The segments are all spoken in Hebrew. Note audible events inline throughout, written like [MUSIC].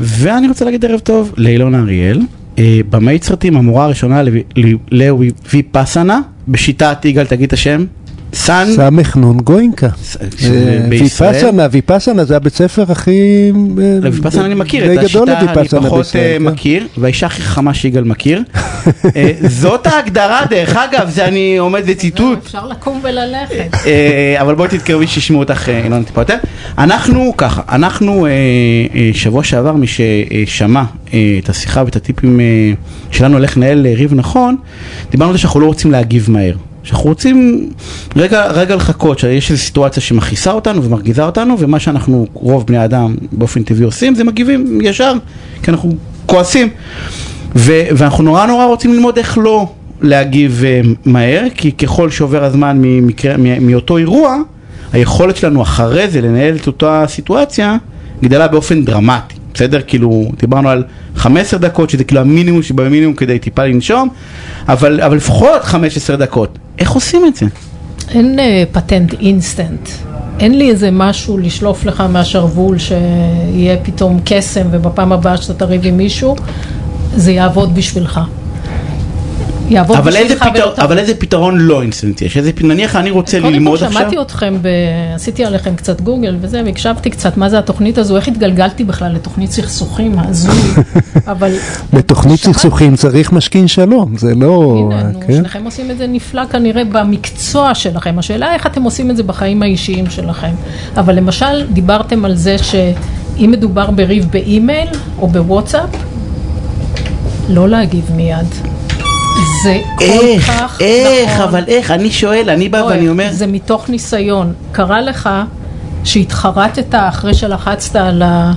ואני רוצה להגיד ערב טוב לאילונה אריאל, אה, במאית סרטים, המורה הראשונה לוויפאסנה, בשיטת יגאל, תגיד את השם. סן, סמך נון גוינקה. אה. ויפאסנה, ויפאסנה זה הבית ספר הכי... אה, לוויפאסנה אני מכיר, את גדול השיטה אני פחות אה, כן. מכיר, והאישה הכי חכמה שיגאל מכיר. [LAUGHS] זאת ההגדרה, דרך אגב, זה אני עומד בציטוט. אפשר לקום וללכת. אבל בואי תתקרבי שישמעו אותך אילון טיפה יותר. אנחנו ככה, אנחנו שבוע שעבר מי ששמע את השיחה ואת הטיפים שלנו על איך לנהל ריב נכון, דיברנו על זה שאנחנו לא רוצים להגיב מהר. שאנחנו רוצים רגע, רגע לחכות, שיש איזו סיטואציה שמכעיסה אותנו ומרגיזה אותנו, ומה שאנחנו, רוב בני אדם באופן טבעי עושים, זה מגיבים ישר, כי אנחנו כועסים. ו- ואנחנו נורא נורא רוצים ללמוד איך לא להגיב אה, מהר, כי ככל שעובר הזמן ממקרה, מאותו אירוע, היכולת שלנו אחרי זה לנהל את אותה סיטואציה גדלה באופן דרמטי, בסדר? כאילו, דיברנו על 15 דקות, שזה כאילו המינימום שבמינימום כדי טיפה לנשום, אבל, אבל לפחות 15 דקות. איך עושים את זה? אין אה, פטנט אינסטנט. אין לי איזה משהו לשלוף לך מהשרוול שיהיה פתאום קסם ובפעם הבאה שאתה תריב עם מישהו, זה יעבוד בשבילך. יעבוד איזה, בשבילך ולא תעבוד. אבל איזה פתרון לא אינסטנט יש? איזה, נניח אני רוצה ללמוד קודם כל עכשיו... שמעתי אתכם, ב... עשיתי עליכם קצת גוגל וזה, והקשבתי קצת מה זה התוכנית הזו, איך התגלגלתי בכלל לתוכנית סכסוכים הזוי, [LAUGHS] אבל... בתוכנית סכסוכים צריך משכין שלום, זה לא... הנה, נו, כן? שניכם עושים את זה נפלא כנראה במקצוע שלכם. השאלה איך אתם עושים את זה בחיים האישיים שלכם. אבל למשל, דיברתם על זה שאם מדובר בריב באימייל או בוואטסאפ, לא להגיב מיד. זה כל איך, כך איך, נכון. אבל איך, אני שואל, אני בא ואני אומר, זה מתוך ניסיון. קרה לך שהתחרטת אחרי שלחצת על ה...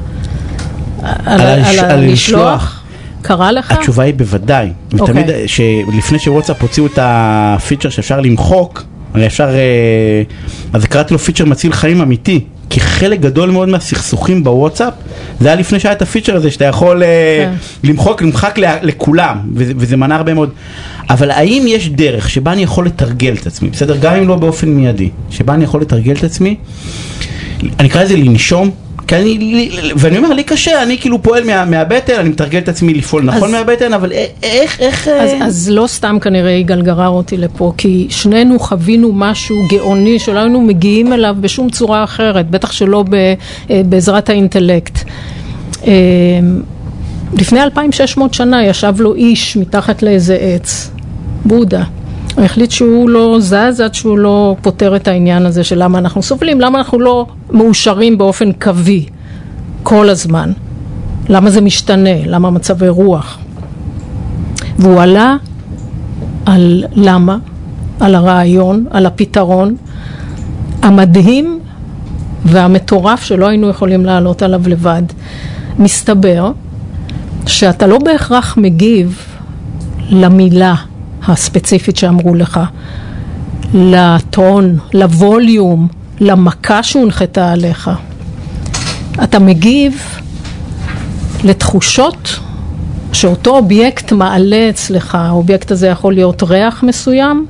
על, על על על המשלוח? קרה לך? התשובה היא בוודאי. אוקיי. ותמיד, שלפני שוואטסאפ הוציאו את הפיצ'ר שאפשר למחוק, הרי אפשר, אה, אז קראתי לו פיצ'ר מציל חיים אמיתי. כי חלק גדול מאוד מהסכסוכים בוואטסאפ, זה היה לפני שהיה את הפיצ'ר הזה שאתה יכול אה, כן. למחוק, למחק לכולם, וזה, וזה מנע הרבה מאוד. אבל האם יש דרך שבה אני יכול לתרגל את עצמי, בסדר? גם אם לא באופן מיידי, שבה אני יכול לתרגל את עצמי, אני אקרא לזה לנשום, כי אני, לי- ואני אומר, לי קשה, אני כאילו פועל מה, מהבטן, אני מתרגל את עצמי לפעול נכון אז- מהבטן, אבל איך, איך... אז, אה, אז לא סתם כנראה יגאל גרר אותי לפה, כי שנינו חווינו משהו גאוני שלא היינו מגיעים אליו בשום צורה אחרת, בטח שלא ב, אה, בעזרת האינטלקט. אה, לפני 2600 שנה ישב לו איש מתחת לאיזה עץ, בודה. הוא החליט שהוא לא זז עד שהוא לא פותר את העניין הזה של למה אנחנו סובלים, למה אנחנו לא מאושרים באופן קווי כל הזמן, למה זה משתנה, למה מצבי רוח. והוא עלה על למה, על הרעיון, על הפתרון המדהים והמטורף שלא היינו יכולים לעלות עליו לבד. מסתבר שאתה לא בהכרח מגיב למילה הספציפית שאמרו לך, לטון, לווליום, למכה שהונחתה עליך. אתה מגיב לתחושות שאותו אובייקט מעלה אצלך, האובייקט הזה יכול להיות ריח מסוים,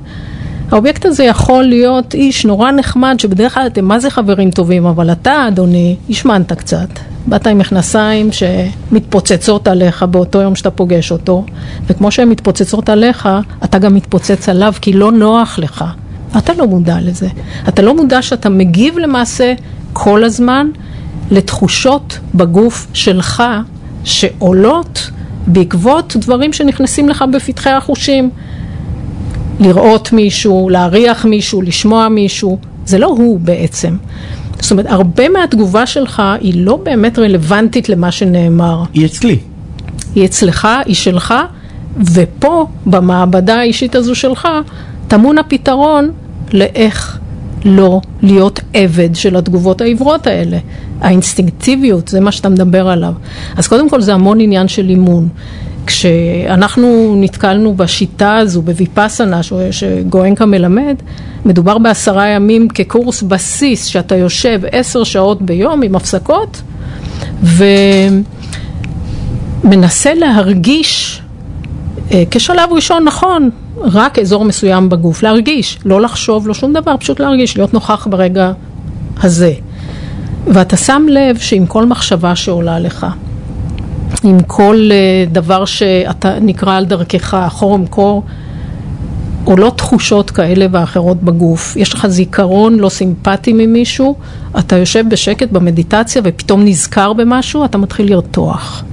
האובייקט הזה יכול להיות איש נורא נחמד, שבדרך כלל אתם מה זה חברים טובים, אבל אתה, אדוני, השמנת קצת. באת עם מכנסיים שמתפוצצות עליך באותו יום שאתה פוגש אותו, וכמו שהן מתפוצצות עליך, אתה גם מתפוצץ עליו כי לא נוח לך. אתה לא מודע לזה. אתה לא מודע שאתה מגיב למעשה כל הזמן לתחושות בגוף שלך שעולות בעקבות דברים שנכנסים לך בפתחי החושים. לראות מישהו, להריח מישהו, לשמוע מישהו, זה לא הוא בעצם. זאת אומרת, הרבה מהתגובה שלך היא לא באמת רלוונטית למה שנאמר. היא אצלי. היא אצלך, היא שלך, ופה, במעבדה האישית הזו שלך, טמון הפתרון לאיך לא להיות עבד של התגובות העיוורות האלה. האינסטינקטיביות, זה מה שאתה מדבר עליו. אז קודם כל זה המון עניין של אימון. כשאנחנו נתקלנו בשיטה הזו, בוויפאסנה, שגואנקה מלמד, מדובר בעשרה ימים כקורס בסיס, שאתה יושב עשר שעות ביום עם הפסקות, ומנסה להרגיש אה, כשלב ראשון, נכון, רק אזור מסוים בגוף, להרגיש, לא לחשוב, לא שום דבר, פשוט להרגיש, להיות נוכח ברגע הזה. ואתה שם לב שעם כל מחשבה שעולה לך, עם כל אה, דבר שאתה נקרא על דרכך, חורם קור, עולות תחושות כאלה ואחרות בגוף. יש לך זיכרון לא סימפטי ממישהו, אתה יושב בשקט במדיטציה ופתאום נזכר במשהו, אתה מתחיל לרתוח.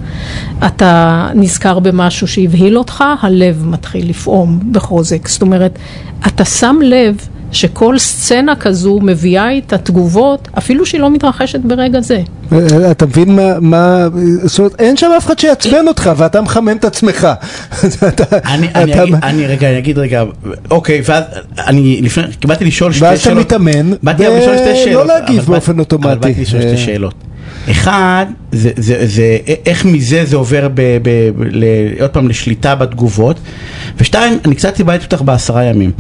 אתה נזכר במשהו שהבהיל אותך, הלב מתחיל לפעום בחוזק. זאת אומרת, אתה שם לב שכל סצנה כזו מביאה איתה תגובות, אפילו שהיא לא מתרחשת ברגע זה. אה, אתה מבין מה, מה, זאת אומרת, אין שם אף אחד שיעצבן אותך ואתה מחמם את עצמך. אני, רגע, אני אגיד רגע, אוקיי, ואז אני לפני, באתי לשאול שתי ואז אתה שאלות. מתאמן, ולא שאלות. להגיב באופן אוטומטי. אבל באתי לשאול אה. שתי שאלות. אחד, זה, זה, זה, איך מזה זה עובר ב, ב, ב, ל, עוד פעם לשליטה בתגובות, ושתיים, אני קצת דיברתי אותך בעשרה ימים.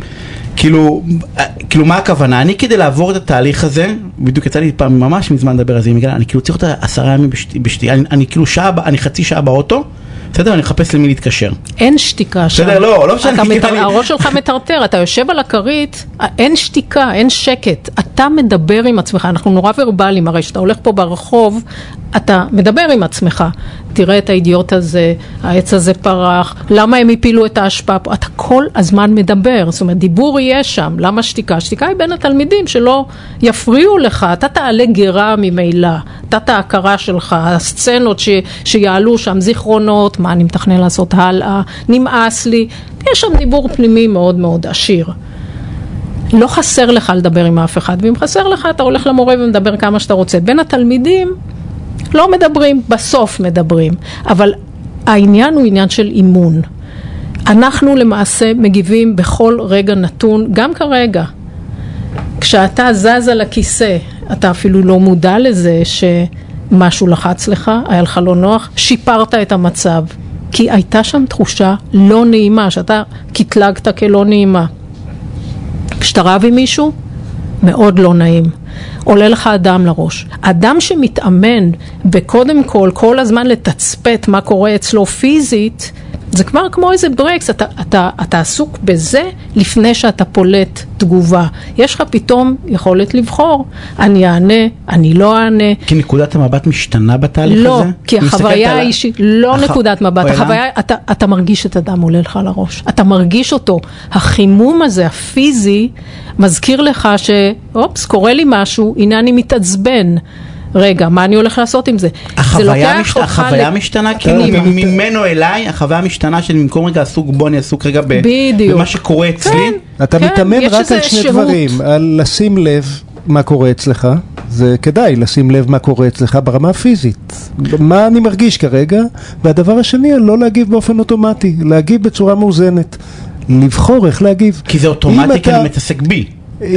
כאילו, אה, כאילו מה הכוונה? אני כדי לעבור את התהליך הזה, בדיוק יצא לי פעם ממש מזמן לדבר על זה עם יגאל, אני כאילו צריך אותה עשרה ימים בשתי- בשתייה, אני, אני כאילו שעה, אני חצי שעה באוטו, בסדר? אני מחפש למי להתקשר. אין שתיקה שם. בסדר, לא, לא משנה, הראש שלך מטרטר, אתה יושב על הכרית, אין שתיקה, אין שקט. אתה מדבר עם עצמך, אנחנו נורא ורבליים, הרי כשאתה הולך פה ברחוב, אתה מדבר עם עצמך. תראה את האידיוט הזה, העץ הזה פרח, למה הם הפילו את האשפה פה? אתה כל הזמן מדבר, זאת אומרת, דיבור יהיה שם, למה שתיקה? שתיקה היא בין התלמידים שלא יפריעו לך, אתה תעלה גרה ממילא, תת ההכרה שלך, הסצנות ש, שיעלו שם, זיכרונות, מה אני מתכנן לעשות הלאה, נמאס לי, יש שם דיבור פנימי מאוד מאוד עשיר. לא חסר לך לדבר עם אף אחד, ואם חסר לך אתה הולך למורה ומדבר כמה שאתה רוצה. בין התלמידים לא מדברים, בסוף מדברים, אבל העניין הוא עניין של אימון. אנחנו למעשה מגיבים בכל רגע נתון, גם כרגע. כשאתה זז על הכיסא, אתה אפילו לא מודע לזה שמשהו לחץ לך, היה לך לא נוח, שיפרת את המצב. כי הייתה שם תחושה לא נעימה, שאתה קטלגת כלא נעימה. כשאתה רב עם מישהו, מאוד לא נעים. עולה לך אדם לראש. אדם שמתאמן בקודם כל, כל הזמן לתצפת מה קורה אצלו פיזית, זה כבר כמו איזה ברקס, אתה, אתה, אתה עסוק בזה לפני שאתה פולט תגובה. יש לך פתאום יכולת לבחור, אני אענה, אני לא אענה. כי נקודת המבט משתנה בתהליך לא, הזה? כי אני מסתכלת החוויה על האישית, לא הח- נקודת מבט? החוויה, אתה, אתה מרגיש את הדם עולה לך לראש, אתה מרגיש אותו, החימום הזה, הפיזי, מזכיר לך שאופס, קורה לי משהו, הנה אני מתעצבן. רגע, מה אני הולך לעשות עם זה? זה החוויה, משת... אותך החוויה ל- משתנה, כאילו. ממנו אליי, החוויה משתנה שאני במקום רגע עסוק בו, אני עסוק רגע ב... בדיוק. במה שקורה אצלי. כן. אתה כן, מתאמן רק על שני שהות. דברים, על לשים לב מה קורה אצלך, זה כדאי לשים לב מה קורה אצלך ברמה הפיזית, מה אני מרגיש כרגע, והדבר השני, לא להגיב באופן אוטומטי, להגיב בצורה מאוזנת, לבחור איך להגיב. כי זה אוטומטי, כי אתה- אני מתעסק בי.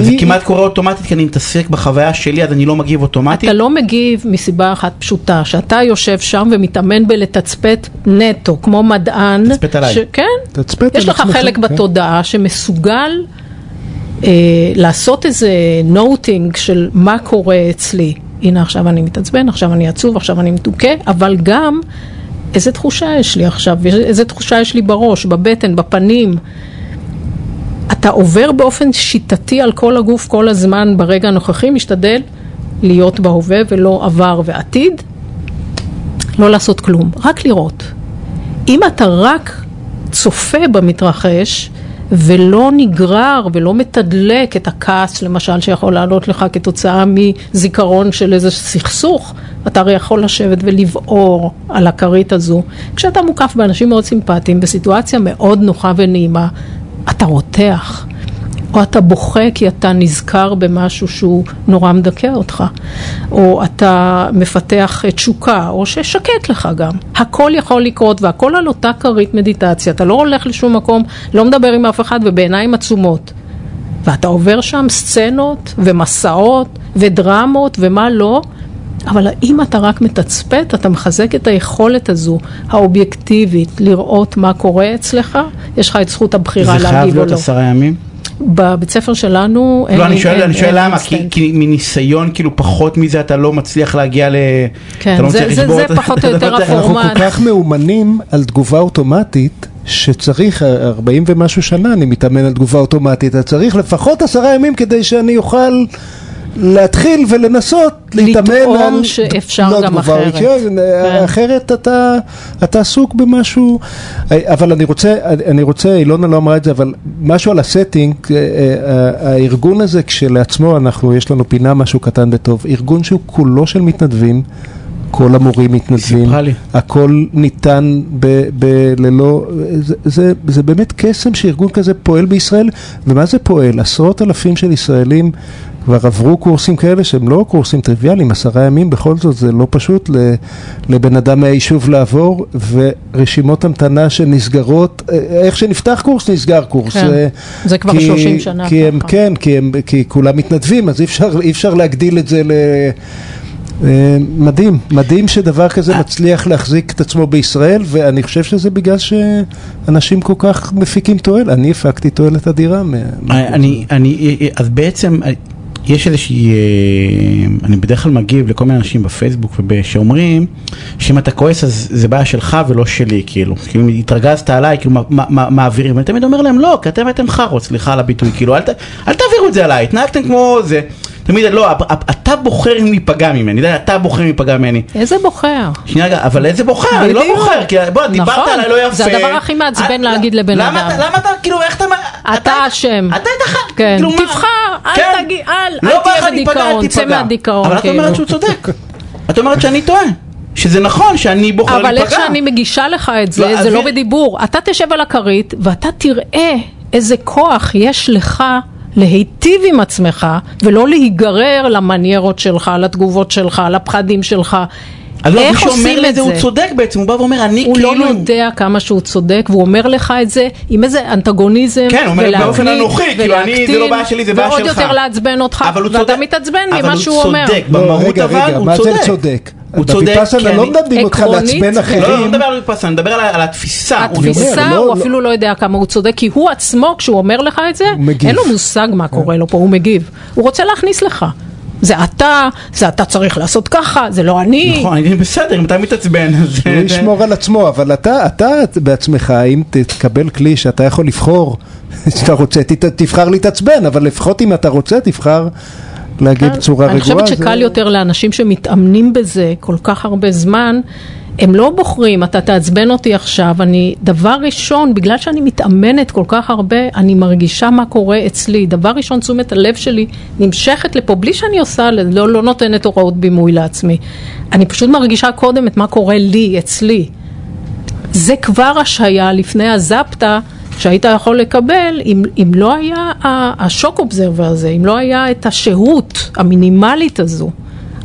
זה כמעט קורה אוטומטית, כי אני מתעסק בחוויה שלי, אז אני לא מגיב אוטומטית. אתה לא מגיב מסיבה אחת פשוטה, שאתה יושב שם ומתאמן בלתצפת נטו, כמו מדען. תצפת עליי. כן, תצפת יש לך עצמך, חלק כן. בתודעה שמסוגל אה, לעשות איזה נוטינג של מה קורה אצלי. הנה עכשיו אני מתעצבן, עכשיו אני עצוב, עכשיו אני מדוכא, אבל גם איזה תחושה יש לי עכשיו, איזה תחושה יש לי בראש, בבטן, בפנים. אתה עובר באופן שיטתי על כל הגוף כל הזמן ברגע הנוכחי, משתדל להיות בהווה ולא עבר ועתיד, לא לעשות כלום, רק לראות. אם אתה רק צופה במתרחש ולא נגרר ולא מתדלק את הכעס למשל שיכול לעלות לך כתוצאה מזיכרון של איזה סכסוך, אתה הרי יכול לשבת ולבעור על הכרית הזו. כשאתה מוקף באנשים מאוד סימפטיים בסיטואציה מאוד נוחה ונעימה, אתה רותח. או אתה בוכה כי אתה נזכר במשהו שהוא נורא מדכא אותך, או אתה מפתח תשוקה, או ששקט לך גם. הכל יכול לקרות והכל על אותה כרית מדיטציה, אתה לא הולך לשום מקום, לא מדבר עם אף אחד ובעיניים עצומות. ואתה עובר שם סצנות ומסעות ודרמות ומה לא, אבל אם אתה רק מתצפת, אתה מחזק את היכולת הזו, האובייקטיבית, לראות מה קורה אצלך, יש לך את זכות הבחירה זה חייב להגיב או להיות לא. עשרה ימים? בבית ספר שלנו אין... לא, אני שואל, אין- אני שואל אין למה, כי. כי מניסיון, כאילו פחות מזה אתה לא מצליח להגיע ל... כן, לא זה- זה- זה את- פחות או [LAUGHS] יותר מצליח- אנחנו הפורמט. כל כך מאומנים על תגובה אוטומטית, שצריך 40 ומשהו שנה אני מתאמן על תגובה אוטומטית, אז צריך לפחות עשרה ימים כדי שאני אוכל להתחיל ולנסות להתאמן על... שאפשר לא גם אחרת. רגשית, כן. אחרת אתה, אתה עסוק במשהו, אבל אני רוצה, אני רוצה, אילונה לא אמרה את זה, אבל משהו על ה setting, אה, אה, הארגון הזה כשלעצמו, אנחנו, יש לנו פינה משהו קטן וטוב, ארגון שהוא כולו של מתנדבים, כל המורים מתנדבים. הכל ניתן ב, ב, ללא, זה, זה, זה באמת קסם שארגון כזה פועל בישראל, ומה זה פועל? עשרות אלפים של ישראלים כבר עברו קורסים כאלה שהם לא קורסים טריוויאליים, עשרה ימים בכל זאת זה לא פשוט ל- לבן אדם מהיישוב לעבור, ורשימות המתנה שנסגרות, אה, איך שנפתח קורס נסגר קורס. כן. אה, זה כבר כי- 30 שנה כי הם, ככה. כן, כי, הם, כי כולם מתנדבים, אז אי אפשר, אי אפשר להגדיל את זה ל... אה, מדהים, מדהים שדבר כזה מצליח להחזיק את עצמו בישראל, ואני חושב שזה בגלל שאנשים כל כך מפיקים תועלת. אני הפקתי תועלת אדירה. מה- אני, אני, אז בעצם אה, יש איזושהי, אה, אני בדרך כלל מגיב לכל מיני אנשים בפייסבוק שאומרים שאם אתה כועס אז זה בעיה שלך ולא שלי, כאילו, כאילו אם התרגזת עליי, כאילו מעבירים, ואני תמיד אומר להם לא, כי אתם הייתם חארות, סליחה על הביטוי, כאילו אל תעבירו את זה עליי, התנהגתם כמו זה, תמיד לא, אתה בוחר אם להיפגע ממני, אתה בוחר אם להיפגע ממני. איזה בוחר? שנייה רגע, אבל איזה בוחר? אני לא. בוחר, כי בוא, דיברת נכון, עליי לא יפה. זה הדבר הכי מעצבן אה, להגיד לבן אדם. למה אתה, כאילו, איך אתה... אתה אשם. אתה חד, כן, כאילו, מה? תבחר, אל כן. תגיד, אל, לא אל תהיה בדיכאון, צא. מהדיכאון, אבל את כאילו. אומרת שהוא צודק. את אומרת שאני טועה. שזה נכון שאני בוחר להיפגע. אבל איך שאני מגישה לך את זה, לא, זה אז לא בדיבור. אתה תשב על הכרית ואתה תראה איזה כוח יש לך להיטיב עם עצמך, ולא להיגרר למניירות שלך, לתגובות שלך, לפחדים שלך. אז לא, מי איך שאומר עושים לי את זה הוא זה? צודק בעצם, הוא בא ואומר אני הוא כאילו... לא יודע כמה שהוא צודק, והוא אומר לך את זה עם איזה אנטגוניזם, כן, הוא אומר באופן אנוכי, כאילו, אני- זה לא בעיה שלי, זה בעיה ועוד שלך. יותר לעצבן אותך, אבל הוא ואתה צודק. מתעצבן אבל ממה הוא שהוא אומר. צודק. לא, במהות אבל הוא מה זה צודק. הוא צודק, בוויפאסנה לא מלמדים אותך לעצבן לא, אחרים. לא, לא מדבר על ויפאסנה, אני מדבר על התפיסה. הוא אומר, התפיסה, לא, הוא לא. אפילו לא יודע כמה הוא צודק, כי הוא עצמו, כשהוא אומר לך את זה. אין לו מושג מה קורה לו פה, הוא מגיב. הוא רוצה להכניס לך. זה אתה, זה אתה צריך לעשות ככה, זה לא אני. נכון, אני בסדר, אם אתה מתעצבן, אז... הוא ישמור על עצמו, אבל אתה, אתה בעצמך, אם תקבל כלי שאתה יכול לבחור, [LAUGHS] שאתה רוצה, תבחר להתעצבן, אבל לפחות אם אתה רוצה, תבחר להגיד בצורה רגועה. אני חושבת שקל יותר לאנשים שמתאמנים בזה כל כך הרבה זמן, הם לא בוחרים, אתה תעצבן אותי עכשיו, אני, דבר ראשון, בגלל שאני מתאמנת כל כך הרבה, אני מרגישה מה קורה אצלי. דבר ראשון, תשומת הלב שלי נמשכת לפה, בלי שאני עושה, לא, לא נותנת הוראות בימוי לעצמי. אני פשוט מרגישה קודם את מה קורה לי, אצלי. זה כבר השהיה לפני הזפטה שהיית יכול לקבל אם, אם לא היה השוק אובזרבר הזה, אם לא היה את השהות המינימלית הזו.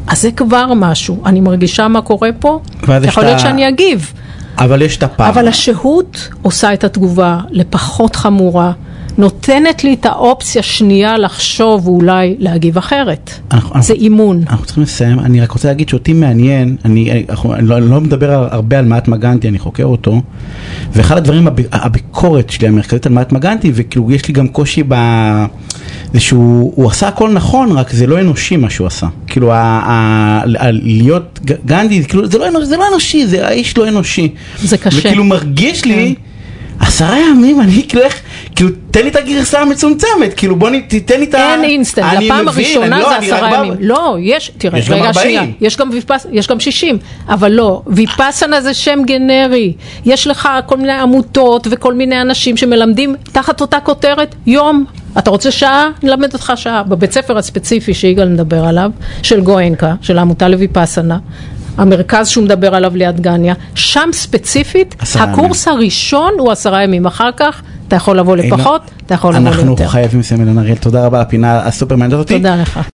אז זה כבר משהו, אני מרגישה מה קורה פה, יכול להיות שאני אגיב, אבל יש את הפער. אבל השהות עושה את התגובה לפחות חמורה, נותנת לי את האופציה שנייה לחשוב ואולי להגיב אחרת. אנחנו- זה אימון. אנחנו צריכים לסיים, אני רק רוצה להגיד שאותי מעניין, אני, אני, אנחנו- אני, לא, אני לא מדבר הרבה על מהטמה גנטי, אני חוקר אותו, ואחד הדברים, הב, הביקורת שלי המרכזית על מהטמה גנטי, וכאילו יש לי גם קושי ב... זה שהוא הוא עשה הכל נכון, רק זה לא אנושי מה שהוא עשה. כאילו, ה, ה, ה, להיות גנדי, כאילו, זה לא, אנושי, זה לא אנושי, זה האיש לא אנושי. זה קשה. וכאילו מרגיש לי... עשרה ימים, אני איך, כאילו תן לי את הגרסה המצומצמת, כאילו בוא תיתן לי את ה... אין אינסטנט, הפעם מבין, הראשונה לא, זה עשרה ימים. לא, יש, תראה, יש רגע 40. שנייה, יש גם, ויפס, יש גם 60, אבל לא, ויפאסנה זה שם גנרי, יש לך כל מיני עמותות וכל מיני אנשים שמלמדים תחת אותה כותרת יום. אתה רוצה שעה? נלמד אותך שעה. בבית ספר הספציפי שיגאל מדבר עליו, של גואנקה, של העמותה לויפאסנה, המרכז שהוא מדבר עליו ליד גניה, שם ספציפית, עשרה ימים. הקורס הראשון הוא עשרה ימים, אחר כך אתה יכול לבוא לפחות, אתה יכול לבוא אנחנו ליותר. חייבים לסיים אילן אריאל, תודה רבה על הפינה הסופר מעניינת אותי. תודה לך.